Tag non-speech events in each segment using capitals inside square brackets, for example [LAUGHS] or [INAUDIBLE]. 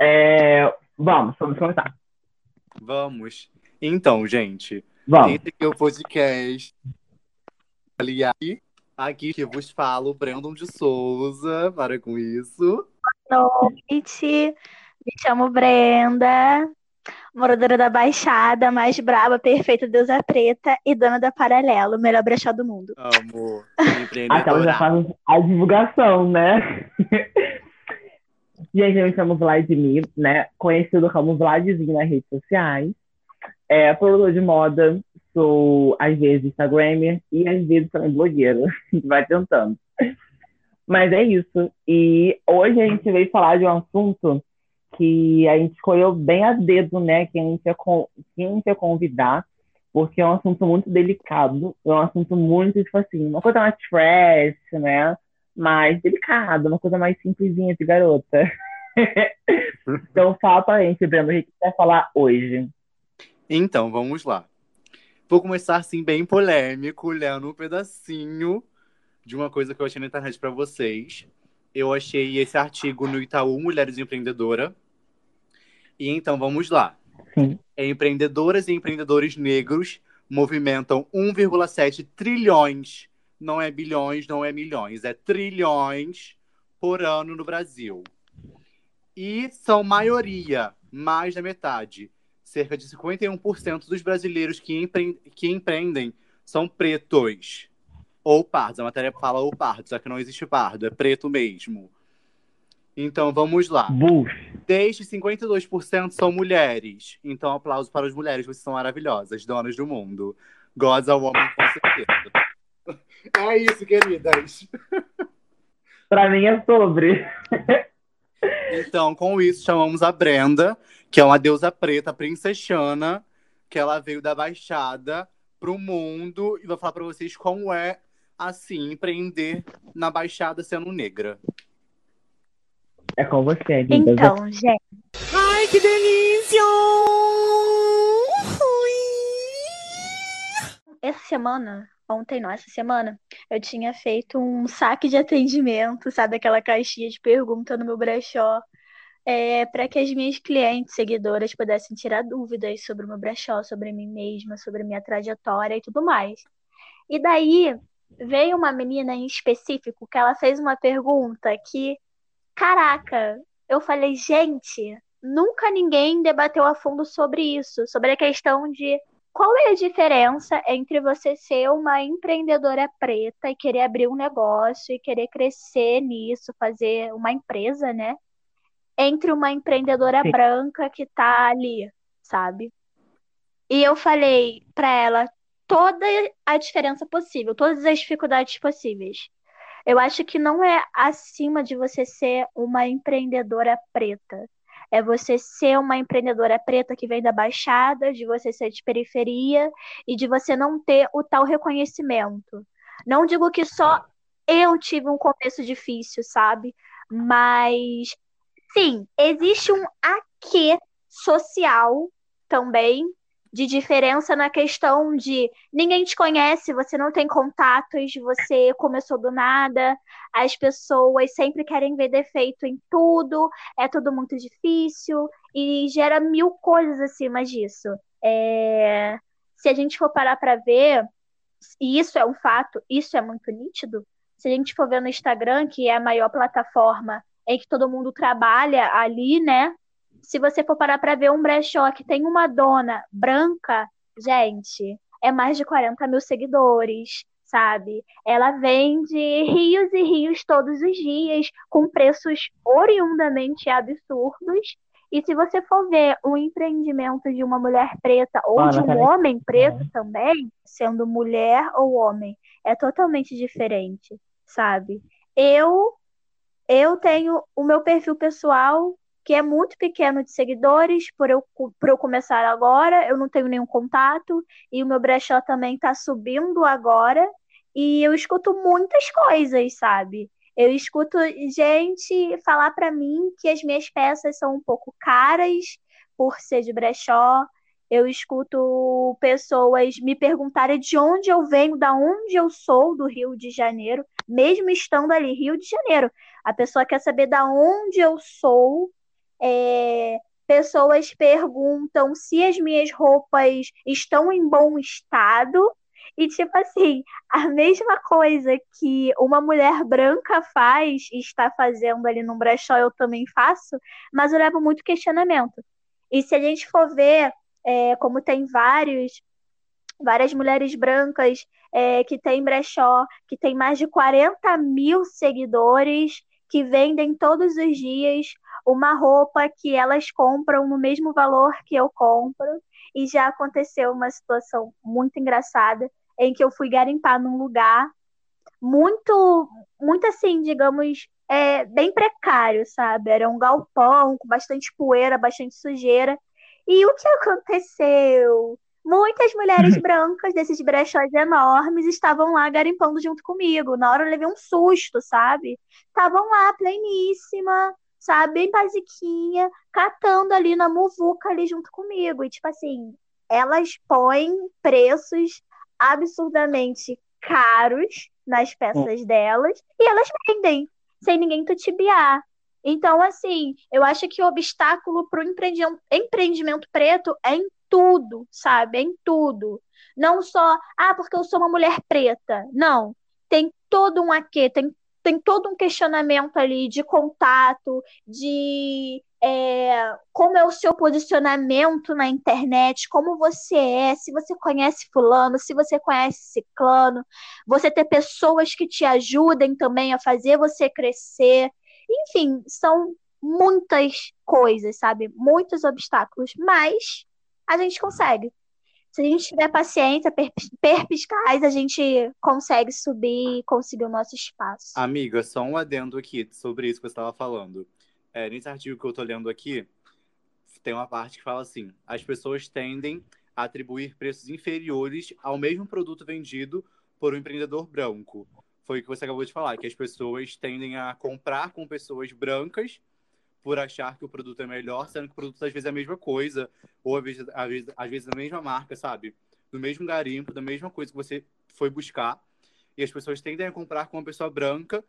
É, vamos, vamos começar. Vamos. Então, gente, Vamos. esse aqui é o podcast. Aliás, aqui que vos falo, Brandon de Souza, para com isso. noite. Me chamo Brenda, moradora da Baixada, mais braba, perfeita, deusa preta e dona da Paralelo, melhor brechó do mundo. Amo. [LAUGHS] Aquela já Empreendedora. faz a divulgação, né? Gente, eu me chamo Vladimir, né? Conhecido como Vladzinho nas redes sociais. É produtor de moda, sou às vezes Instagramer e às vezes também blogueira. [LAUGHS] A gente vai tentando. Mas é isso. E hoje a gente veio falar de um assunto que a gente escolheu bem a dedo, né? Quem a gente ia, quem a gente ia convidar, porque é um assunto muito delicado, é um assunto muito, tipo assim, uma coisa mais trash, né? Mais delicada, uma coisa mais simplesinha de garota. [LAUGHS] Então fala pra gente, Breno, o que você vai falar hoje? Então, vamos lá. Vou começar assim, bem polêmico, lendo um pedacinho de uma coisa que eu achei na internet para vocês. Eu achei esse artigo no Itaú Mulheres Empreendedora. E então, vamos lá. Sim. Empreendedoras e empreendedores negros movimentam 1,7 trilhões, não é bilhões, não é milhões, é trilhões por ano no Brasil. E são maioria, mais da metade. Cerca de 51% dos brasileiros que, empre... que empreendem são pretos ou pardos. A matéria fala ou pardo, só que não existe pardo, é preto mesmo. Então vamos lá. Bush. Desde 52% são mulheres. Então, aplauso para as mulheres, vocês são maravilhosas, donas do mundo. Goza homem com. [LAUGHS] É isso, queridas. Pra mim é sobre. Então, com isso, chamamos a Brenda, que é uma deusa preta, princessana, que ela veio da Baixada pro mundo e vai falar para vocês como é, assim, empreender na Baixada sendo negra. É com você, linda. Então, gente, Ai, que delícia! essa semana, ontem não, essa semana, eu tinha feito um saque de atendimento, sabe? Aquela caixinha de pergunta no meu brechó, é, para que as minhas clientes, seguidoras, pudessem tirar dúvidas sobre o meu brechó, sobre mim mesma, sobre minha trajetória e tudo mais. E daí veio uma menina em específico que ela fez uma pergunta que, caraca, eu falei, gente, nunca ninguém debateu a fundo sobre isso, sobre a questão de qual é a diferença entre você ser uma empreendedora preta e querer abrir um negócio e querer crescer nisso, fazer uma empresa, né? Entre uma empreendedora Sim. branca que tá ali, sabe? E eu falei pra ela toda a diferença possível, todas as dificuldades possíveis. Eu acho que não é acima de você ser uma empreendedora preta. É você ser uma empreendedora preta que vem da Baixada, de você ser de periferia e de você não ter o tal reconhecimento. Não digo que só eu tive um começo difícil, sabe? Mas sim, existe um aquê social também de diferença na questão de ninguém te conhece, você não tem contatos, você começou do nada, as pessoas sempre querem ver defeito em tudo, é tudo muito difícil e gera mil coisas acima disso. É, Se a gente for parar para ver, e isso é um fato, isso é muito nítido. Se a gente for ver no Instagram, que é a maior plataforma em que todo mundo trabalha ali, né? Se você for parar para ver um brechó que tem uma dona branca, gente, é mais de 40 mil seguidores, sabe? Ela vende rios e rios todos os dias, com preços oriundamente absurdos. E se você for ver o empreendimento de uma mulher preta ou de um peraí. homem preto também, sendo mulher ou homem, é totalmente diferente, sabe? Eu eu tenho o meu perfil pessoal que é muito pequeno de seguidores, por eu, por eu começar agora, eu não tenho nenhum contato, e o meu brechó também está subindo agora, e eu escuto muitas coisas, sabe? Eu escuto gente falar para mim que as minhas peças são um pouco caras por ser de brechó. Eu escuto pessoas me perguntarem de onde eu venho, da onde eu sou do Rio de Janeiro, mesmo estando ali, Rio de Janeiro. A pessoa quer saber da onde eu sou, pessoas perguntam se as minhas roupas estão em bom estado. E, tipo assim, a mesma coisa que uma mulher branca faz e está fazendo ali num brechó, eu também faço, mas eu levo muito questionamento. E se a gente for ver, é, como tem vários, várias mulheres brancas é, que tem brechó, que tem mais de 40 mil seguidores, que vendem todos os dias uma roupa que elas compram no mesmo valor que eu compro. E já aconteceu uma situação muito engraçada em que eu fui garimpar num lugar muito, muito assim, digamos, é, bem precário, sabe? Era um galpão com bastante poeira, bastante sujeira. E o que aconteceu? Muitas mulheres brancas desses brechós enormes estavam lá garimpando junto comigo. Na hora eu levei um susto, sabe? Estavam lá, pleníssima, sabe? Bem basiquinha, catando ali na muvuca ali junto comigo. E, tipo assim, elas põem preços absurdamente caros nas peças delas e elas vendem sem ninguém tutibiar. Então, assim, eu acho que o obstáculo para o empreendimento, preto é em tudo, sabe? Em tudo. Não só, ah, porque eu sou uma mulher preta. Não. Tem todo um aqui, tem, tem todo um questionamento ali de contato, de é, como é o seu posicionamento na internet, como você é, se você conhece fulano, se você conhece ciclano, você ter pessoas que te ajudem também a fazer você crescer. Enfim, são muitas coisas, sabe? Muitos obstáculos, mas a gente consegue. Se a gente tiver paciência, perpiscaz, a gente consegue subir e conseguir o nosso espaço. Amiga, só um adendo aqui sobre isso que você estava falando. É, nesse artigo que eu estou lendo aqui, tem uma parte que fala assim: as pessoas tendem a atribuir preços inferiores ao mesmo produto vendido por um empreendedor branco foi o que você acabou de falar, que as pessoas tendem a comprar com pessoas brancas por achar que o produto é melhor, sendo que o produto às vezes é a mesma coisa, ou às vezes, às vezes, às vezes a mesma marca, sabe? Do mesmo garimpo, da mesma coisa que você foi buscar. E as pessoas tendem a comprar com uma pessoa branca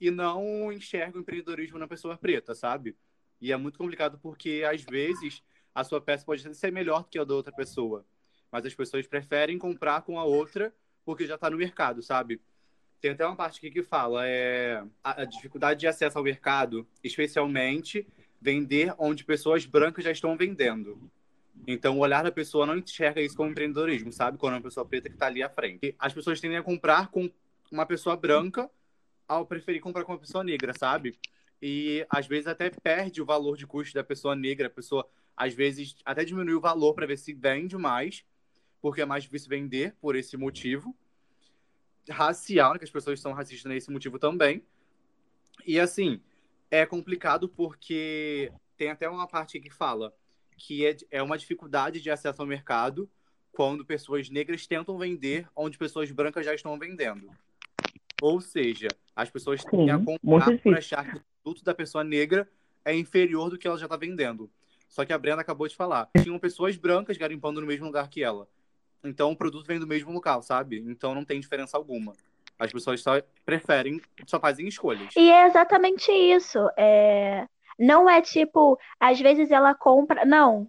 e não enxergam o empreendedorismo na pessoa preta, sabe? E é muito complicado porque, às vezes, a sua peça pode ser melhor que a da outra pessoa. Mas as pessoas preferem comprar com a outra porque já está no mercado, sabe? Tem até uma parte aqui que fala é, a, a dificuldade de acesso ao mercado, especialmente vender onde pessoas brancas já estão vendendo. Então, o olhar da pessoa não enxerga isso como empreendedorismo, sabe? Quando é uma pessoa preta que está ali à frente. As pessoas tendem a comprar com uma pessoa branca ao preferir comprar com uma pessoa negra, sabe? E às vezes até perde o valor de custo da pessoa negra. A pessoa, às vezes, até diminui o valor para ver se vende mais, porque é mais difícil vender por esse motivo racial, né, que as pessoas são racistas nesse motivo também. E assim, é complicado porque tem até uma parte que fala que é, é uma dificuldade de acesso ao mercado quando pessoas negras tentam vender onde pessoas brancas já estão vendendo. Ou seja, as pessoas têm a comprar por achar que o produto da pessoa negra é inferior do que ela já está vendendo. Só que a Brenda acabou de falar. Tinham pessoas brancas garimpando no mesmo lugar que ela. Então o produto vem do mesmo local, sabe? Então não tem diferença alguma. As pessoas só preferem, só fazem escolhas. E é exatamente isso. É... Não é tipo, às vezes ela compra. Não.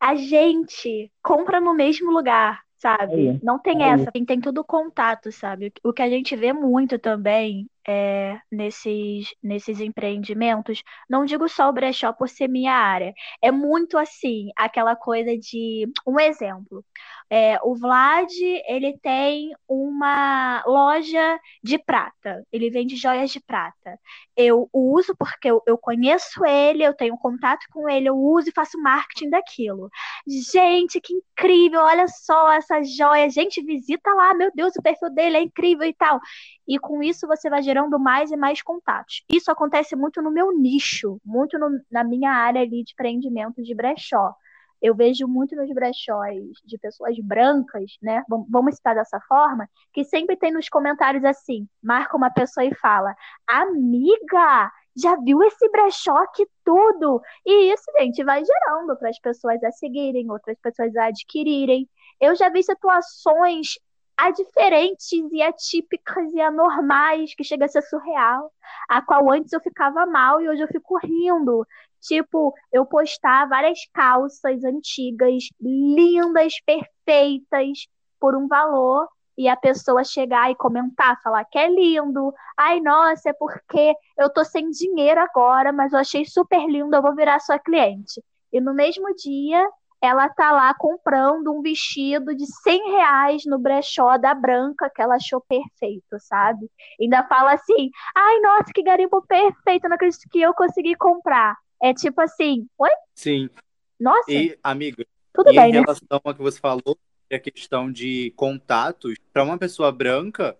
A gente compra no mesmo lugar, sabe? Não tem essa. Tem, tem tudo contato, sabe? O que a gente vê muito também é, nesses, nesses empreendimentos, não digo só o brechó por ser minha área, é muito assim, aquela coisa de. Um exemplo. É, o Vlad, ele tem uma loja de prata. Ele vende joias de prata. Eu uso porque eu, eu conheço ele, eu tenho contato com ele, eu uso e faço marketing daquilo. Gente, que incrível! Olha só essa joia. Gente, visita lá, meu Deus, o perfil dele é incrível e tal. E com isso você vai gerando mais e mais contatos. Isso acontece muito no meu nicho, muito no, na minha área ali de empreendimento de brechó eu vejo muito nos brechóis de pessoas brancas, né? Vamos citar dessa forma, que sempre tem nos comentários assim, marca uma pessoa e fala: Amiga, já viu esse brechó que tudo? E isso, gente, vai gerando para as pessoas a seguirem, outras pessoas a adquirirem. Eu já vi situações a diferentes e atípicas e anormais, que chega a ser surreal, a qual antes eu ficava mal e hoje eu fico rindo, Tipo, eu postar várias calças antigas, lindas, perfeitas, por um valor, e a pessoa chegar e comentar, falar que é lindo. Ai, nossa, é porque eu tô sem dinheiro agora, mas eu achei super lindo, eu vou virar sua cliente. E no mesmo dia, ela tá lá comprando um vestido de 100 reais no brechó da Branca, que ela achou perfeito, sabe? Ainda fala assim, ai, nossa, que garimpo perfeito, não acredito que eu consegui comprar. É tipo assim, oi? Sim. Nossa. E, amiga, tudo e bem, em né? relação ao que você falou, a questão de contatos, para uma pessoa branca,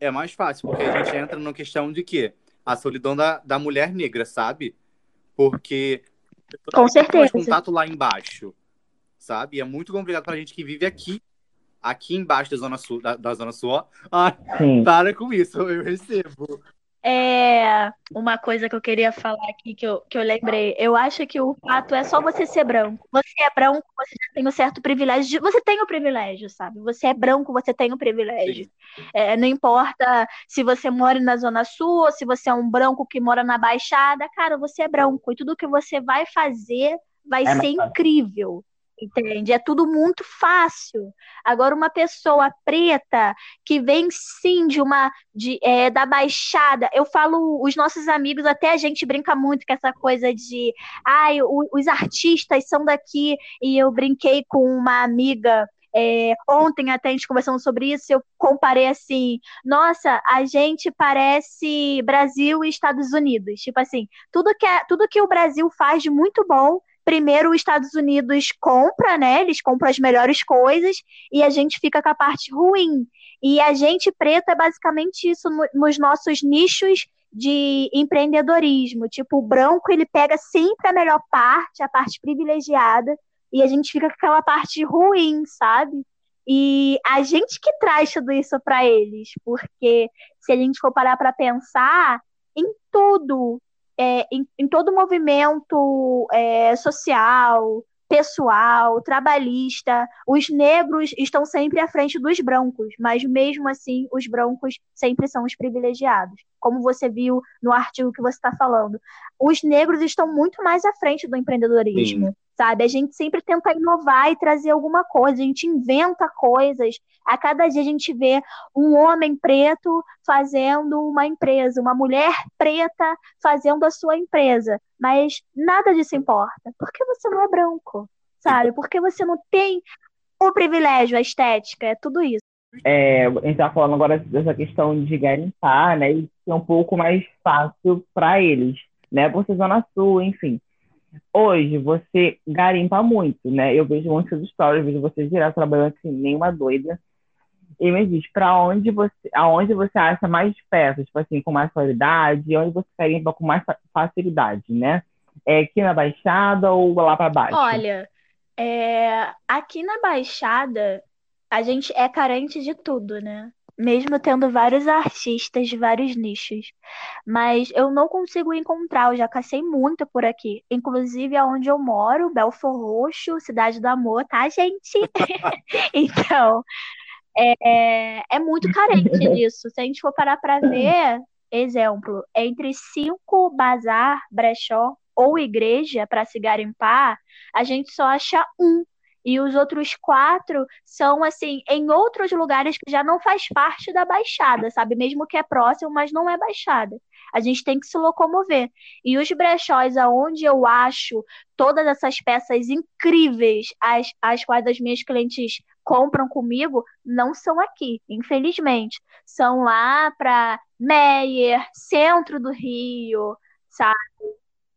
é mais fácil, porque a gente entra na questão de quê? A solidão da, da mulher negra, sabe? Porque Com mais certeza. contato lá embaixo, sabe? E é muito complicado pra gente que vive aqui, aqui embaixo da Zona Sul, da, da Zona Sul. ó. Ai, Sim. para com isso, eu recebo. É uma coisa que eu queria falar aqui que eu, que eu lembrei. Eu acho que o fato é só você ser branco. Você é branco, você já tem um certo privilégio. de- Você tem o privilégio, sabe? Você é branco, você tem o privilégio. É, não importa se você mora na Zona Sul ou se você é um branco que mora na Baixada, cara, você é branco. E tudo que você vai fazer vai É ser fácil. incrível. Entende? É tudo muito fácil. Agora, uma pessoa preta que vem sim de uma de, é, da Baixada, eu falo, os nossos amigos, até a gente brinca muito com essa coisa de ai, o- os artistas são daqui, e eu brinquei com uma amiga. é, ontem até a gente conversando sobre isso, eu comparei assim, nossa, a gente parece Brasil e Estados Unidos. Tipo assim, tudo que, é, tudo que o Brasil faz de muito bom, primeiro os Estados Unidos compra, né? Eles compram as melhores coisas e a gente fica com a parte ruim. E a gente preta é basicamente isso no- nos nossos nichos de empreendedorismo. Tipo, o branco ele pega sempre a melhor parte, a parte privilegiada, e a gente fica com aquela parte ruim, sabe? E a gente que traz tudo isso para eles, porque se a gente for parar para pensar em tudo, é, em, em todo movimento é, social, pessoal, trabalhista, os negros estão sempre à frente dos brancos, mas mesmo assim os brancos sempre são os privilegiados. Como você viu no artigo que você está falando, os negros estão muito mais à frente do empreendedorismo, sabe? A gente sempre tenta inovar e trazer alguma coisa, a gente inventa coisas. A cada dia a gente vê um homem preto fazendo uma empresa, uma mulher preta fazendo a sua empresa. Mas nada disso importa. Porque você não é branco, sabe? Porque você não tem o privilégio, a estética, é tudo isso. É, a gente tá falando agora dessa questão de garimpar, né? E ser um pouco mais fácil para eles, né? Por ser Zona Sul, enfim. Hoje você garimpa muito, né? Eu vejo muitos stories, vejo você direto trabalhando assim, nenhuma doida. E me diz, para onde você, aonde você acha mais peças, tipo assim, com mais qualidade, onde você garimpa com mais fa- facilidade, né? É aqui na Baixada ou lá para baixo? Olha, é, aqui na Baixada, a gente é carente de tudo, né? Mesmo tendo vários artistas de vários nichos. Mas eu não consigo encontrar, eu já cacei muito por aqui. Inclusive aonde eu moro, Belfor Roxo, Cidade do Amor, tá, gente? [LAUGHS] Então, é, é muito carente [LAUGHS] disso. Se a gente for parar para ver, exemplo, entre cinco bazar, brechó ou igreja para se garimpar, a gente só acha um. E os outros quatro são, assim, em outros lugares que já não faz parte da Baixada, sabe? Mesmo que é próximo, mas não é Baixada. A gente tem que se locomover. E os brechós, aonde eu acho todas essas peças incríveis, as, as quais as minhas clientes compram comigo, não são aqui, infelizmente. São lá para Meyer, centro do Rio, sabe?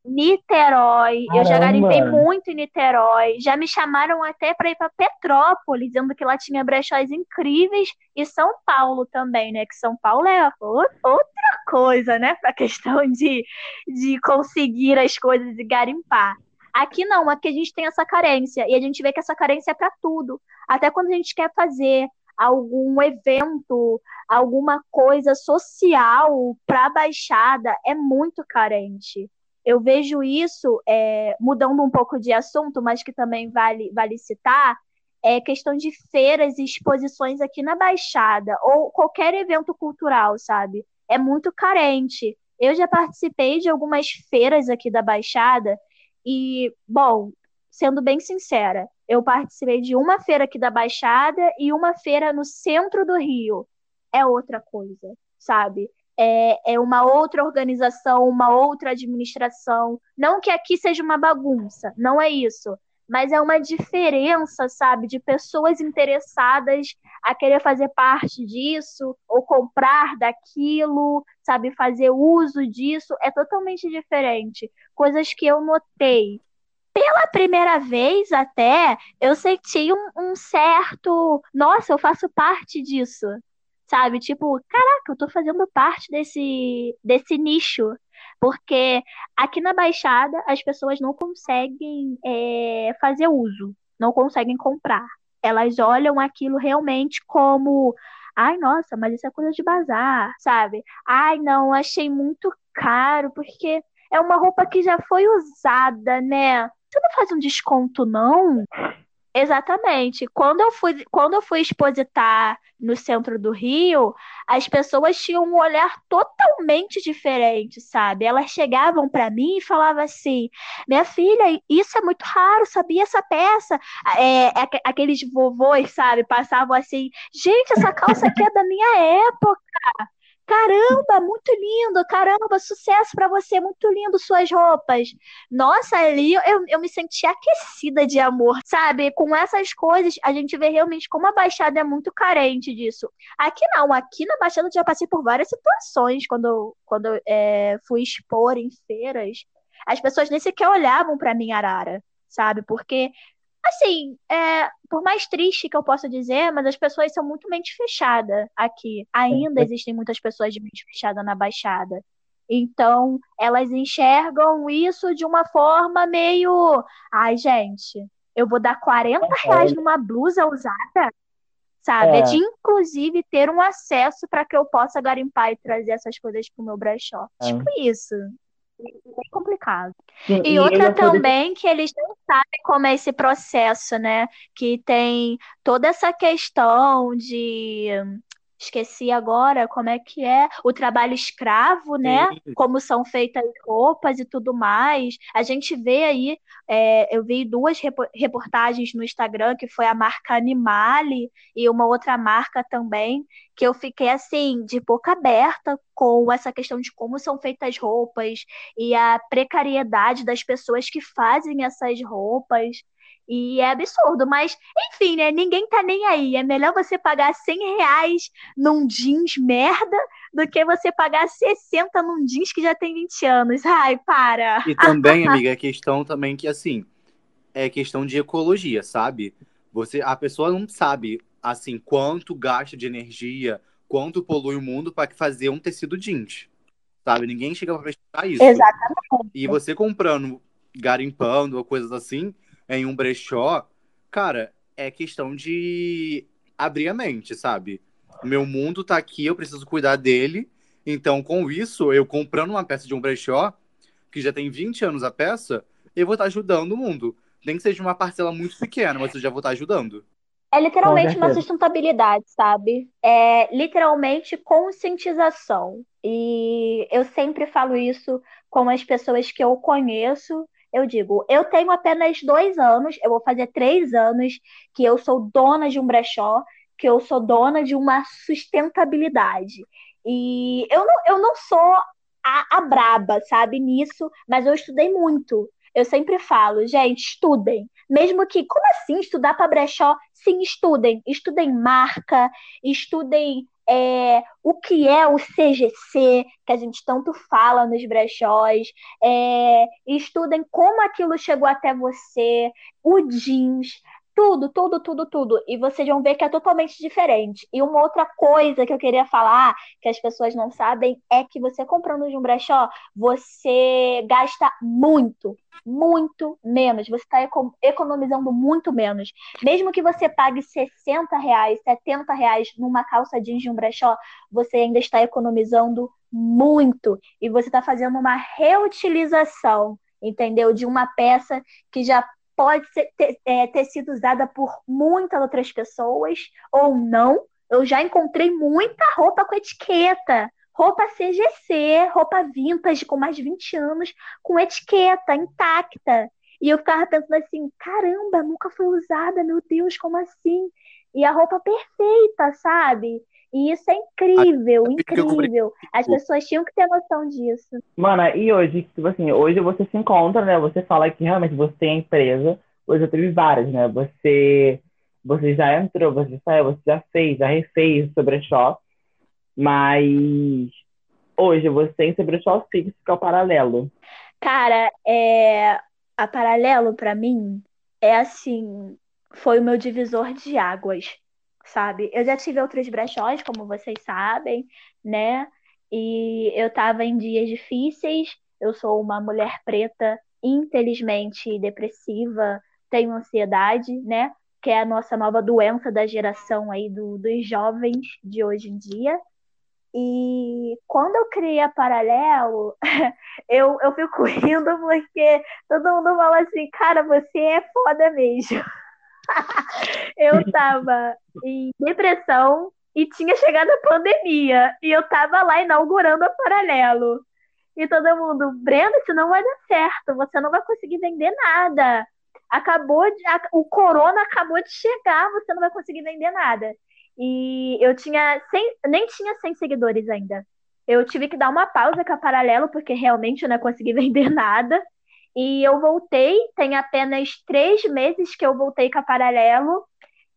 Niterói, eu já Caramba! garimpei muito em Niterói. Já me chamaram até para ir para Petrópolis, dizendo que lá tinha brechós incríveis, e São Paulo também, né? Que São Paulo é outra coisa, né? Para [LAUGHS] questão de, de conseguir as coisas e garimpar. Aqui não, aqui a gente tem essa carência, e a gente vê que essa carência é para tudo. Até quando a gente quer fazer algum evento, alguma coisa social para a Baixada, é muito carente. Eu vejo isso, é, mudando um pouco de assunto, mas que também vale, vale citar, é questão de feiras e exposições aqui na Baixada, ou qualquer evento cultural, sabe? É muito carente. Eu já participei de algumas feiras aqui da Baixada E, bom, sendo bem sincera, eu participei de uma feira aqui da Baixada e uma feira no centro do Rio. É outra coisa, sabe? É, é uma outra organização, uma outra administração. Não que aqui seja uma bagunça, não é isso mas é uma diferença, sabe, de pessoas interessadas a querer fazer parte disso ou comprar daquilo, sabe, fazer uso disso, é totalmente diferente. Coisas que eu notei. Pela primeira vez, até, eu senti um, um certo. Nossa, eu faço parte disso. Sabe? Tipo, caraca, eu tô fazendo parte desse, desse nicho porque aqui na Baixada as pessoas não conseguem é, fazer uso, não conseguem comprar. Elas olham aquilo realmente como, ai, nossa, mas isso é coisa de bazar, sabe? Ai, não, achei muito caro, porque é uma roupa que já foi usada, né? Você não faz um desconto, não? Exatamente. Quando eu fui, quando eu fui expositar no centro do Rio, as pessoas tinham um olhar totalmente diferente, sabe? Elas chegavam para mim e falavam assim: "Minha filha, isso é muito raro, sabia essa peça?" É, é, aqueles vovôs, sabe? Passavam assim: "Gente, essa calça aqui é da minha época." Caramba, muito lindo, caramba, sucesso para você, muito lindo suas roupas. Nossa, ali eu, eu me senti aquecida de amor, sabe? Com essas coisas, a gente vê realmente como a Baixada é muito carente disso. Aqui não, aqui na Baixada eu já passei por várias situações quando, quando é, fui expor em feiras. As pessoas nem sequer olhavam para minha arara, sabe? Porque Assim, é, por mais triste que eu possa dizer, mas as pessoas são muito mente fechada aqui. Ainda existem muitas pessoas de mente fechada na Baixada. Então, elas enxergam isso de uma forma meio. Ai, gente, eu vou dar 40 reais numa blusa usada, sabe? É. De inclusive ter um acesso para que eu possa garimpar e trazer essas coisas pro meu brechó. É. Tipo isso bem complicado. Sim, e, e, outra também poder... que eles não sabem como é esse processo, né? Que tem toda essa questão de esqueci agora como é que é o trabalho escravo, né? Sim. Como são feitas roupas e tudo mais. A gente vê aí, é, eu vi duas reportagens no Instagram que foi a marca Animale e uma outra marca também que eu fiquei assim de boca aberta com essa questão de como são feitas roupas e a precariedade das pessoas que fazem essas roupas. E é absurdo, mas enfim, né? Ninguém tá nem aí. É melhor você pagar 100 reais num jeans merda do que você pagar 60 num jeans que já tem 20 anos. Ai, para. E também, amiga, é questão também que, assim, é questão de ecologia, sabe? Você, a pessoa não sabe, assim, quanto gasta de energia, quanto polui o mundo para fazer um tecido jeans. Sabe? Ninguém chega para pesquisar isso. Exatamente. E você comprando, garimpando ou coisas assim, em um brechó, cara, é questão de abrir a mente, sabe? Meu mundo tá aqui, eu preciso cuidar dele. Então, com isso, eu comprando uma peça de um brechó, que já tem 20 anos a peça, eu vou estar tá ajudando o mundo. Nem que seja uma parcela muito pequena, mas eu já vou estar tá ajudando. É literalmente uma sustentabilidade, sabe? É literalmente conscientização. E eu sempre falo isso com as pessoas que eu conheço eu digo, eu tenho apenas dois anos, eu vou fazer três anos que eu sou dona de um brechó, que eu sou dona de uma sustentabilidade. E eu não, eu não sou a, a braba, sabe, nisso, mas eu estudei muito. Eu sempre falo, gente, estudem. Mesmo que, como assim estudar para brechó? Sim, estudem. Estudem marca, estudem é, o que é o CGC, que a gente tanto fala nos brechós, é, estudem como aquilo chegou até você, o jeans, tudo, tudo, tudo, tudo. E vocês vão ver que é totalmente diferente. E uma outra coisa que eu queria falar, que as pessoas não sabem, é que você comprando de um brechó, você gasta muito, muito menos. Você está economizando muito menos. Mesmo que você pague 60 reais, 70 reais numa calça jeans de um brechó, você ainda está economizando muito. E você está fazendo uma reutilização entendeu? De uma peça que já pode ser, ter, é, ter sido usada por muitas outras pessoas ou não. Eu já encontrei muita roupa com etiqueta, roupa CGC, roupa vintage com mais de 20 anos, com etiqueta intacta. E eu ficava pensando assim, caramba, nunca foi usada, meu Deus, como assim? E a roupa perfeita, sabe? E isso é incrível, incrível. As pessoas tinham que ter noção disso. Mana, e hoje, tipo assim, hoje você se encontra, né? Você fala que realmente você tem a empresa, hoje eu teve várias, né? Você, você já entrou, você saiu, você já fez, já refez sobre a shop, mas hoje você tem sobre a shop fixo, que é o paralelo. Cara, é, a Paralelo, para mim, é assim, foi o meu divisor de águas, sabe? Eu já tive outros brechós, como vocês sabem, né? E eu tava em dias difíceis. Eu sou uma mulher preta, infelizmente depressiva, tenho ansiedade, né? Que é a nossa nova doença da geração aí do, dos jovens de hoje em dia. E quando eu criei a Paralelo, [LAUGHS] eu, eu fico [LAUGHS] rindo porque todo mundo fala assim, cara, você é foda mesmo. [LAUGHS] eu tava em depressão e tinha chegado a pandemia. E eu tava lá inaugurando a Paralelo. E todo mundo, Brenda, isso não vai dar certo, você não vai conseguir vender nada. Acabou de, o corona acabou de chegar, você não vai conseguir vender nada. E eu tinha 100, nem tinha 100 seguidores ainda. Eu tive que dar uma pausa com a Paralelo, porque realmente eu não consegui [LAUGHS] vender nada. E eu voltei, tem apenas três meses que eu voltei com a Paralelo.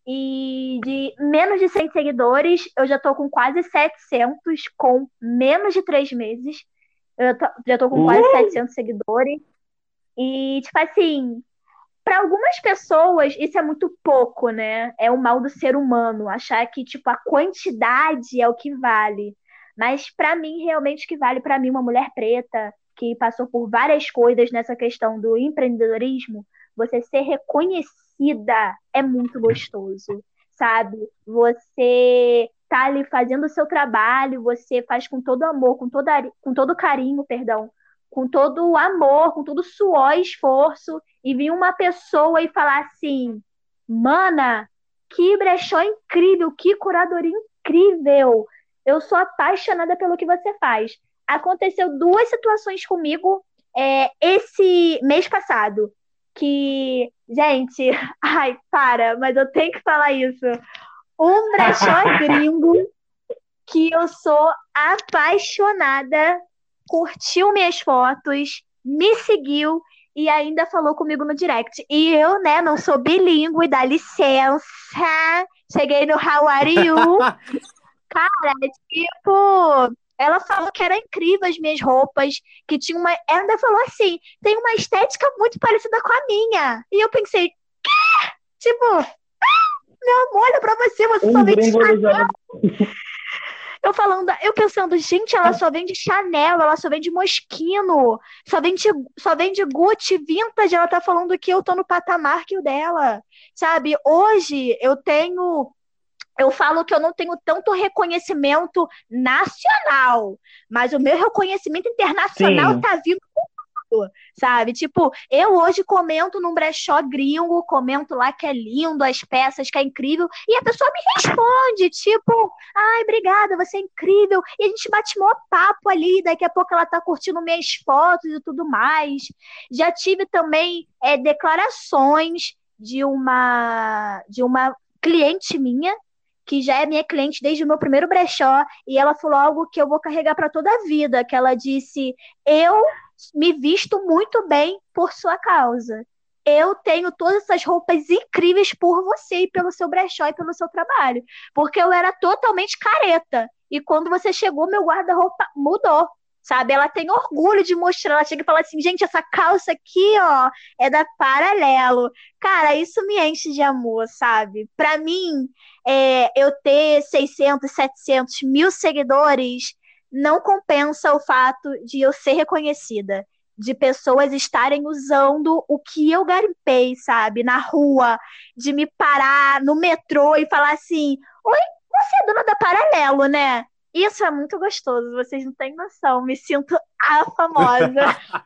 E de menos de 100 seguidores, eu já tô com quase 700, com menos de três meses. Eu tô, já tô com uh! quase 700 seguidores. E, tipo assim, para algumas pessoas isso é muito pouco, né? É o mal do ser humano, achar que tipo a quantidade é o que vale. Mas para mim realmente o que vale para mim uma mulher preta que passou por várias coisas nessa questão do empreendedorismo, você ser reconhecida é muito gostoso, sabe? Você tá ali fazendo o seu trabalho, você faz com todo amor, com, toda, com todo carinho, perdão, com todo amor, com todo suor e esforço, e vir uma pessoa e falar assim: Mana, que brechó incrível, que curadoria incrível. Eu sou apaixonada pelo que você faz. Aconteceu duas situações comigo é, esse mês passado. Que, gente, [LAUGHS] ai, para, mas eu tenho que falar isso. Um brechó [LAUGHS] gringo que eu sou apaixonada curtiu minhas fotos, me seguiu e ainda falou comigo no direct. E eu, né, não sou bilíngue, dá licença. Cheguei no How are you? [LAUGHS] Cara, tipo, ela falou que era incrível as minhas roupas, que tinha uma. Ela ainda falou assim: tem uma estética muito parecida com a minha. E eu pensei, quê? Tipo, ah, meu amor, olha pra você, você um só vem de eu falando, eu pensando, gente, ela só vende Chanel, ela só vende Moschino, só vende, só vende Gucci, Vintage, ela tá falando que eu tô no patamar que o dela, sabe? Hoje eu tenho eu falo que eu não tenho tanto reconhecimento nacional, mas o meu reconhecimento internacional Sim. tá vindo sabe? Tipo, eu hoje comento num brechó gringo, comento lá que é lindo, as peças, que é incrível, e a pessoa me responde, tipo, ai, obrigada, você é incrível, e a gente bate mó papo ali, daqui a pouco ela tá curtindo minhas fotos e tudo mais. Já tive também é, declarações de uma de uma cliente minha que já é minha cliente desde o meu primeiro brechó, e ela falou algo que eu vou carregar para toda a vida, que ela disse: "Eu me visto muito bem por sua causa. Eu tenho todas essas roupas incríveis por você e pelo seu brechó e pelo seu trabalho. Porque eu era totalmente careta. E quando você chegou, meu guarda-roupa mudou. Sabe? Ela tem orgulho de mostrar. Ela chega e fala assim: gente, essa calça aqui, ó, é da Paralelo. Cara, isso me enche de amor, sabe? Para mim, é, eu ter 600, 700 mil seguidores não compensa o fato de eu ser reconhecida, de pessoas estarem usando o que eu garimpei, sabe, na rua, de me parar no metrô e falar assim: Oi, você é dona da Paralelo, né? Isso é muito gostoso, vocês não têm noção, me sinto a famosa. [LAUGHS]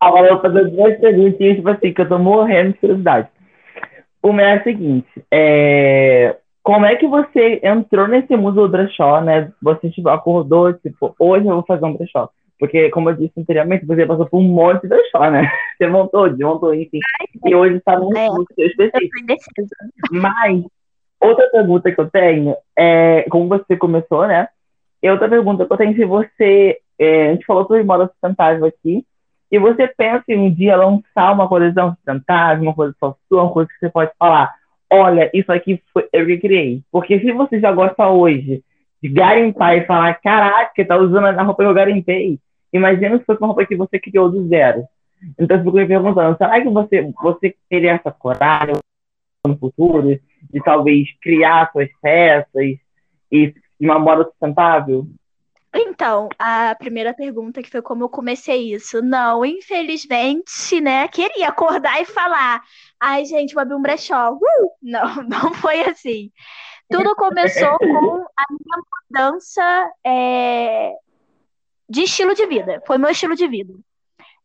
Agora eu vou fazer duas perguntinhas, tipo assim, que eu tô morrendo de curiosidade. Uma é a seguinte: é como é que você entrou nesse mundo do brechó, né? Você tipo, acordou, tipo, hoje eu vou fazer um brechó. Porque, como eu disse anteriormente, você passou por um monte de brechó, né? [LAUGHS] Você montou, desmontou, enfim. E hoje está num É. curso específico. Eu tô indecisa. Mas, outra pergunta que eu tenho é, como você começou, né? E outra pergunta que eu tenho, se você, é, a gente falou sobre moda sustentável aqui, e você pensa em um dia lançar uma coleção sustentável, uma coisa só sua, uma coisa que você pode falar, olha, isso aqui foi eu que criei. Porque se você já gosta hoje de garimpar e falar, caraca, tá usando a roupa que eu garimpei, imagina se fosse uma roupa que você criou do zero. Então, eu fico me perguntando, será que você, você teria essa coragem no futuro de talvez criar suas peças e de uma moda sustentável? Então, a primeira pergunta que foi como eu comecei isso. Não, infelizmente, né? Queria acordar e falar. Ai, gente, vou abrir um brechó. Uh! Não, [LAUGHS] não foi assim. Tudo começou [LAUGHS] com a minha mudança é, de estilo de vida. Foi meu estilo de vida.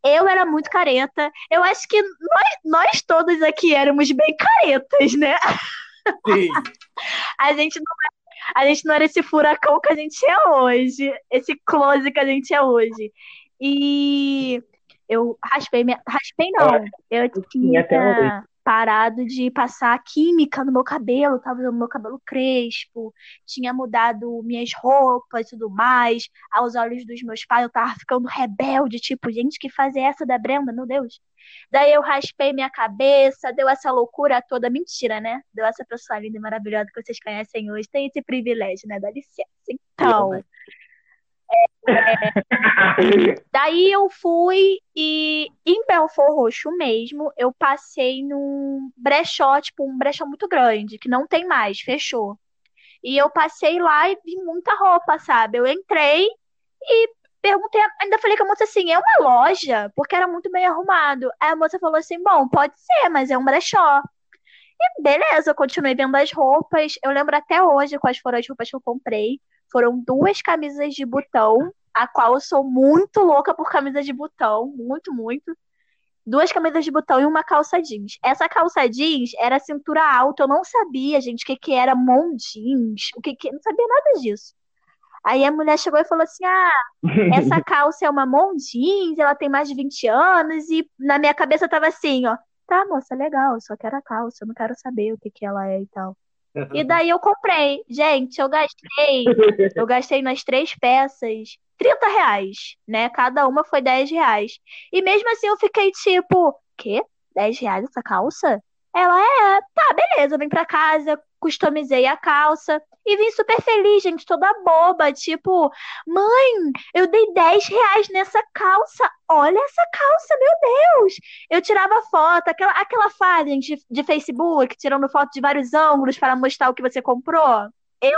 Eu era muito careta. Eu acho que nós, nós todos aqui éramos bem caretas, né? [LAUGHS] Sim. A gente não é- a gente não era esse furacão que a gente é hoje, esse close que a gente é hoje. E eu raspei minha, raspei não, eu tinha até tinha parado de passar química no meu cabelo, tava usando meu cabelo crespo, tinha mudado minhas roupas e tudo mais. Aos olhos dos meus pais, eu tava ficando rebelde, tipo, gente, que fase é essa da Brenda, meu Deus. Daí eu raspei minha cabeça, deu essa loucura toda. Mentira, né? Deu essa pessoa linda e maravilhosa que vocês conhecem hoje. Tem esse privilégio, né? Dá licença. Então, [LAUGHS] daí eu fui e em Belfort Roxo mesmo, eu passei num brechó, tipo, um brechó muito grande, que não tem mais, fechou. E eu passei lá e vi muita roupa, sabe? Eu entrei e perguntei, ainda falei com a moça assim, é uma loja? Porque era muito bem arrumado. Aí a moça falou assim, bom, pode ser, mas é um brechó. E beleza, eu continuei vendo as roupas. Eu lembro até hoje quais foram as roupas que eu comprei. Foram duas camisas de botão, a qual eu sou muito louca por camisas de botão, muito, muito. Duas camisas de botão e uma calça jeans. Essa calça jeans era cintura alta, eu não sabia, gente, o que, que era mom jeans, o que que, não sabia nada disso. Aí a mulher chegou e falou assim: Ah, essa [LAUGHS] calça é uma mom jeans, ela tem mais de 20 anos, e na minha cabeça tava assim, ó. Tá, moça, legal, eu só quero a calça, eu não quero saber o que que ela é e tal. E [LAUGHS] daí eu comprei. Gente, eu gastei, eu gastei nas três peças 30 reais, né? Cada uma foi 10 reais. E mesmo assim eu fiquei tipo, quê? 10 reais essa calça? Ela é, tá, beleza, vim pra casa, customizei a calça e vim super feliz, gente, toda boba, tipo, mãe, eu dei 10 reais nessa calça, olha essa calça, meu Deus! Eu tirava foto, aquela, aquela fase gente, de, de Facebook, tirando foto de vários ângulos para mostrar o que você comprou. Eu,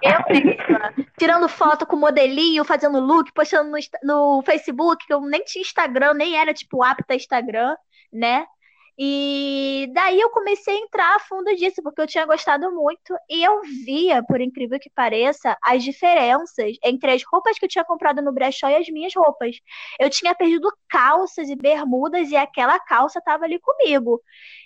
eu [LAUGHS] tirando foto com modelinho, fazendo look, postando no, no Facebook, que eu nem tinha Instagram, nem era, tipo, apta Instagram, né? E daí eu comecei a entrar a fundo disso, porque eu tinha gostado muito. E eu via, por incrível que pareça, as diferenças entre as roupas que eu tinha comprado no brechó e as minhas roupas. Eu tinha perdido calças e bermudas e aquela calça estava ali comigo.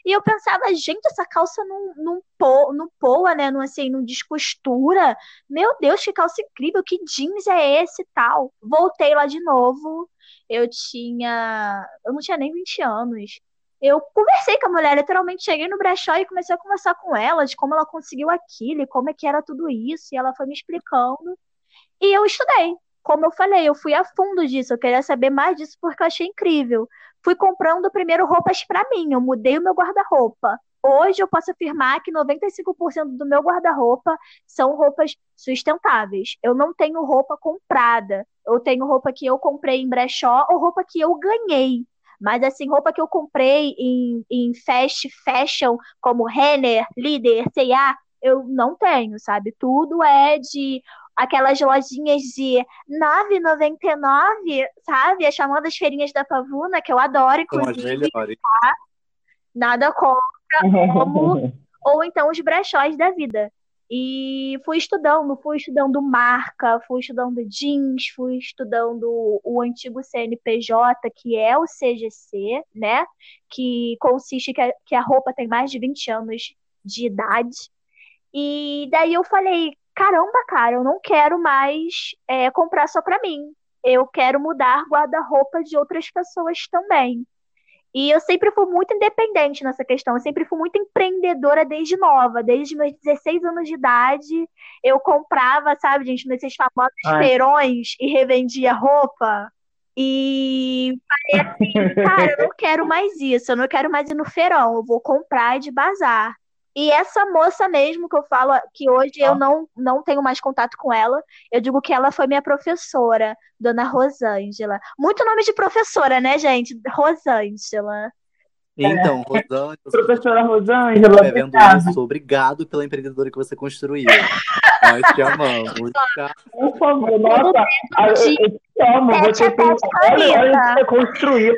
E eu pensava, gente, essa calça não, não, po, não poa, né? Não, assim, não descostura. Meu Deus, que calça incrível, que jeans é esse tal? Voltei lá de novo. Eu tinha. Eu não tinha nem 20 anos. Eu conversei com a mulher, literalmente cheguei no brechó e comecei a conversar com ela de como ela conseguiu aquilo e como é que era tudo isso. E ela foi me explicando. E eu estudei. Como eu falei, eu fui a fundo disso. Eu queria saber mais disso porque eu achei incrível. Fui comprando primeiro roupas para mim. Eu mudei o meu guarda-roupa. Hoje eu posso afirmar que 95% do meu guarda-roupa são roupas sustentáveis. Eu não tenho roupa comprada. Eu tenho roupa que eu comprei em brechó ou roupa que eu ganhei. Mas assim, roupa que eu comprei em, em fast fashion, como Renner, Líder, C&A, eu não tenho, sabe? Tudo é de aquelas lojinhas de 9,99, sabe? As chamadas feirinhas da Pavuna, que eu adoro, inclusive. melhores. Nada contra, [LAUGHS] como ou então os brechós da vida. E fui estudando, fui estudando marca, fui estudando jeans, fui estudando o antigo CNPJ, que é o CGC, né? Que consiste que a, que a roupa tem mais de 20 anos de idade. E daí eu falei, caramba, cara, eu não quero mais é, comprar só pra mim. Eu quero mudar guarda-roupa de outras pessoas também. E eu sempre fui muito independente nessa questão. Eu sempre fui muito empreendedora desde nova. Desde meus 16 anos de idade, eu comprava, sabe, gente, nesses famosos Ai. feirões e revendia roupa. E falei assim, [LAUGHS] cara, eu não quero mais isso. Eu não quero mais ir no feirão. Eu vou comprar de bazar. E essa moça mesmo que eu falo, que hoje eu não, não tenho mais contato com ela, eu digo que ela foi minha professora, Dona Rosângela. Muito nome de professora, né, gente? Rosângela. Então, Rosângela. Professora Rosângela. Vendo isso, obrigado pela empreendedora que você construiu. Nós te amamos. Por favor, nossa, eu Você tem. Olha, você construiu.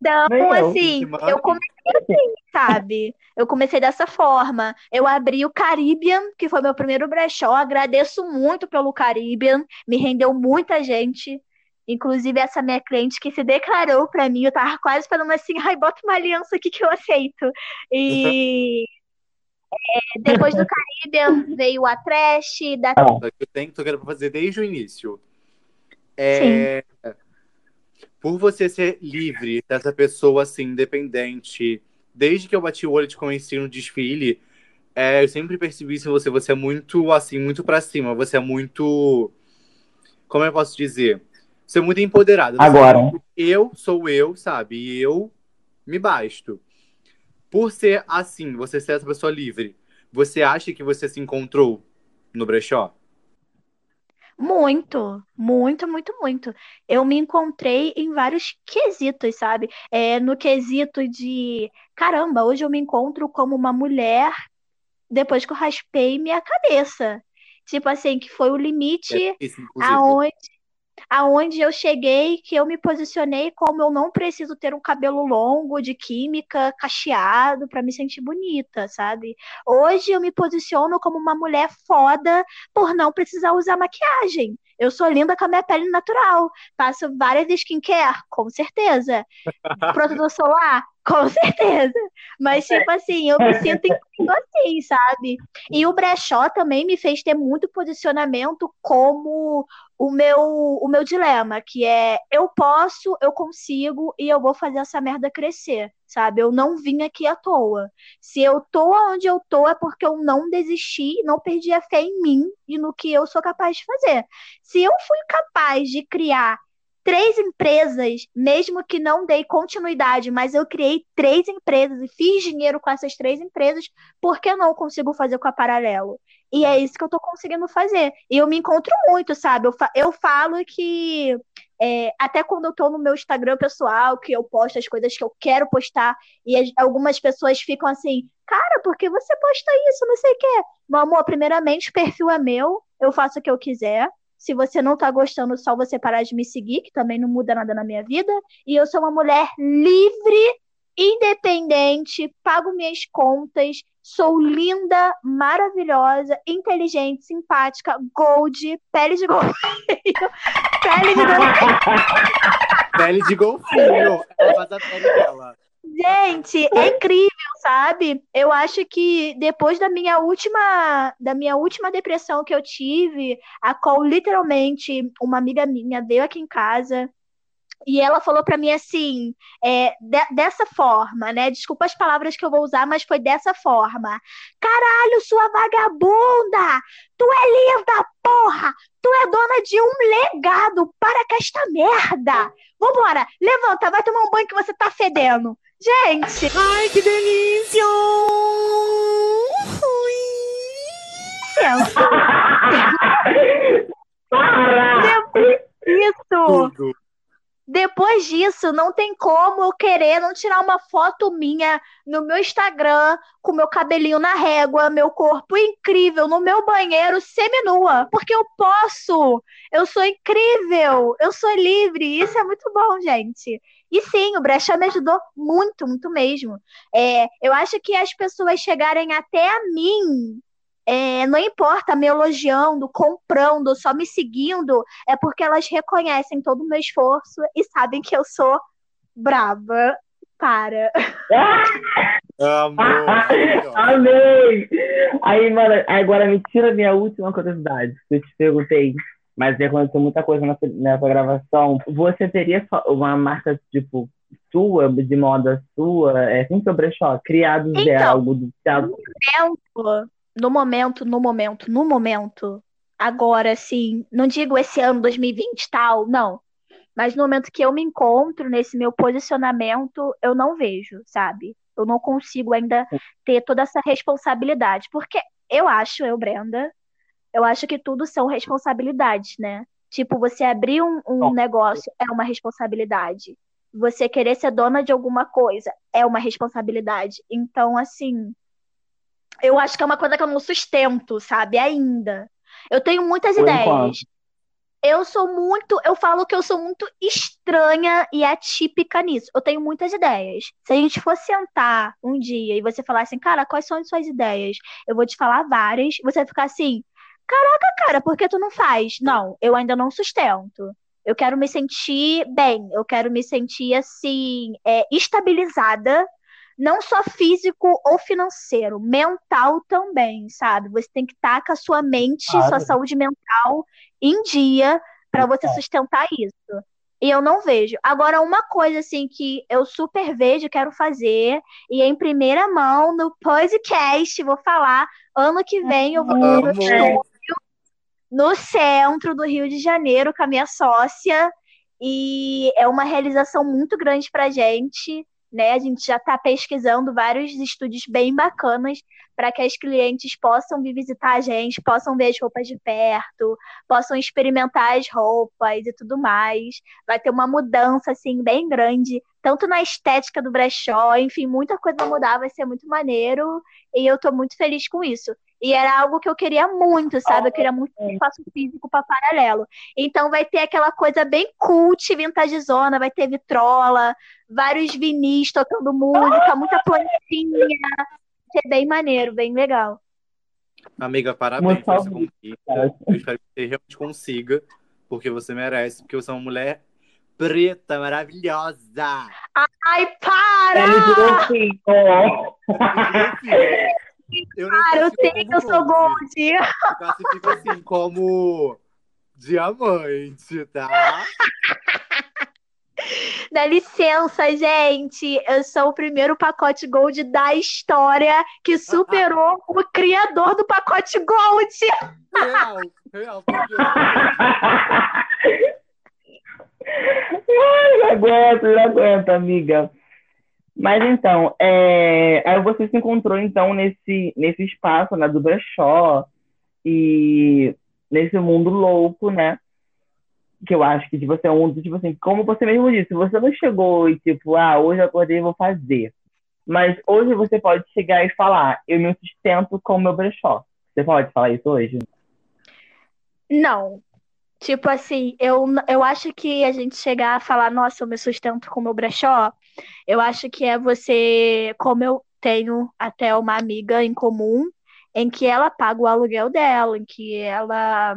Então, assim, eu comecei assim, sabe? Eu comecei dessa forma. Eu abri o Caribbean, que foi meu primeiro brechó. Agradeço muito pelo Caribbean. Me rendeu muita gente. Inclusive, essa minha cliente que se declarou para mim, eu tava quase falando assim, ai, bota uma aliança aqui que eu aceito. E é, depois do Caribbean veio a Trash. Da... Eu tenho que eu quero fazer desde o início. É. Por você ser livre dessa pessoa assim, independente, desde que eu bati o olho e te conheci no desfile, é, eu sempre percebi isso em você. Você é muito assim, muito para cima. Você é muito. Como eu posso dizer? Você é muito empoderada. Agora. Eu sou eu, sabe? E eu me basto. Por ser assim, você ser essa pessoa livre, você acha que você se encontrou no brechó? Muito, muito, muito, muito. Eu me encontrei em vários quesitos, sabe? É, no quesito de caramba, hoje eu me encontro como uma mulher depois que eu raspei minha cabeça. Tipo assim, que foi o limite é, aonde aonde eu cheguei, que eu me posicionei como eu não preciso ter um cabelo longo de química, cacheado para me sentir bonita, sabe? Hoje eu me posiciono como uma mulher foda por não precisar usar maquiagem. Eu sou linda com a minha pele natural. Passo várias skincare, com certeza. [LAUGHS] Protetor solar, com certeza. Mas, tipo assim, eu me sinto assim, sabe? E o brechó também me fez ter muito posicionamento como o meu, o meu dilema, que é eu posso, eu consigo e eu vou fazer essa merda crescer, sabe? Eu não vim aqui à toa. Se eu tô onde eu tô é porque eu não desisti, não perdi a fé em mim e no que eu sou capaz de fazer. Se eu fui capaz de criar três empresas, mesmo que não dei continuidade, mas eu criei três empresas e fiz dinheiro com essas três empresas, por que não consigo fazer com a Paralelo? E é isso que eu tô conseguindo fazer. E eu me encontro muito, sabe? Eu, fa eu falo que é, até quando eu tô no meu Instagram pessoal, que eu posto as coisas que eu quero postar, e as, algumas pessoas ficam assim, cara, por que você posta isso? Não sei o quê. Meu amor, primeiramente, o perfil é meu, eu faço o que eu quiser. Se você não tá gostando, só você parar de me seguir, que também não muda nada na minha vida. E eu sou uma mulher livre, independente, pago minhas contas, sou linda, maravilhosa, inteligente, simpática, gold, pele de golfinho. [LAUGHS] pele de golfinho. pele de golfinho. Ela faz a pele dela. Gente, é incrível, sabe? Eu acho que depois da minha última da minha última depressão que eu tive, a qual literalmente uma amiga minha veio aqui em casa e ela falou para mim assim, é, de, dessa forma, né? Desculpa as palavras que eu vou usar, mas foi dessa forma. Caralho, sua vagabunda! Tu é linda, porra! Tu é dona de um legado! Para com esta merda! Vambora! Levanta, vai tomar um banho que você tá fedendo! Gente! Ai, que delícia! Depois [LAUGHS] disso, depois disso, não tem como eu querer não tirar uma foto minha no meu Instagram, com meu cabelinho na régua, meu corpo incrível, no meu banheiro, seminua. Porque eu posso! Eu sou incrível! Eu sou livre! Isso é muito bom, gente. E sim, o Brecha me ajudou muito, muito mesmo. É, eu acho que as pessoas chegarem até a mim, é, não importa me elogiando, comprando, só me seguindo, é porque elas reconhecem todo o meu esforço e sabem que eu sou brava. Para. [LAUGHS] Amor. [LAUGHS] Amei! Aí, mano, agora me tira minha última curiosidade. Que eu te perguntei, mas aconteceu muita coisa nessa, nessa gravação. Você teria uma marca, tipo, sua, de moda sua, é, sem brechó, criado de Então, algo do teatro? No momento, no momento, no momento, agora, assim, não digo esse ano 2020 e tal, não. Mas no momento que eu me encontro nesse meu posicionamento, eu não vejo, sabe? Eu não consigo ainda ter toda essa responsabilidade. Porque eu acho, eu, Brenda, eu acho que tudo são responsabilidades, né? Tipo, você abrir um, um negócio é uma responsabilidade. Você querer ser dona de alguma coisa é uma responsabilidade. Então, assim, eu acho que é uma coisa que eu não sustento, sabe? Ainda. Eu tenho muitas Por ideias. enquanto. Eu sou muito, eu falo que eu sou muito estranha e atípica nisso. Eu tenho muitas ideias. Se a gente for sentar um dia e você falar assim, cara, quais são as suas ideias? Eu vou te falar várias. Você vai ficar assim, caraca, cara, por que tu não faz? Não, eu ainda não sustento. Eu quero me sentir bem, eu quero me sentir assim, é, estabilizada, não só físico ou financeiro, mental também, sabe? Você tem que estar com a sua mente, Claro. sua saúde mental em dia para você sustentar isso. E eu não vejo. Agora, uma coisa assim que eu super vejo, quero fazer, e em primeira mão no podcast, vou falar, ano que vem eu vou ter um estúdio no centro do Rio de Janeiro com a minha sócia, e é uma realização muito grande pra gente, né? A gente já está pesquisando vários estúdios bem bacanas para que as clientes possam vir visitar a gente, possam ver as roupas de perto, possam experimentar as roupas e tudo mais. Vai ter uma mudança assim bem grande, tanto na estética do brechó, enfim, muita coisa vai mudar, vai ser muito maneiro e eu tô muito feliz com isso. E era algo que eu queria muito, sabe? Eu queria muito um espaço físico para paralelo. Então vai ter aquela coisa bem cult, vintagezona, vai ter vitrola, vários vinis tocando música, muita plantinha. Vai ser bem maneiro, bem legal. Amiga, parabéns Muito por essa conquista. Eu espero que você realmente consiga, porque você merece, porque você é uma mulher preta, maravilhosa. Ai, para! Ela virou assim. Eu não Cara, eu sei que eu sou gold. Eu classifico assim como diamante, tá? [LAUGHS] Dá licença, gente. Eu sou o primeiro pacote gold da história que superou o criador do pacote gold. Real, real. [LAUGHS] Ai, não aguento, não aguento, amiga. Mas então, é... aí você se encontrou então nesse, nesse espaço, né, do brechó e nesse mundo louco, né? Que eu acho que de você é um tipo assim, como você mesmo disse, você não chegou e tipo, ah, hoje eu acordei e vou fazer. Mas hoje você pode chegar e falar, eu me sustento com o meu brechó. Você pode falar isso hoje? Não. Tipo assim, eu, eu acho que a gente chegar a falar, nossa, eu me sustento com o meu brechó, eu acho que é você, como eu tenho até uma amiga em comum, em que ela paga o aluguel dela, em que ela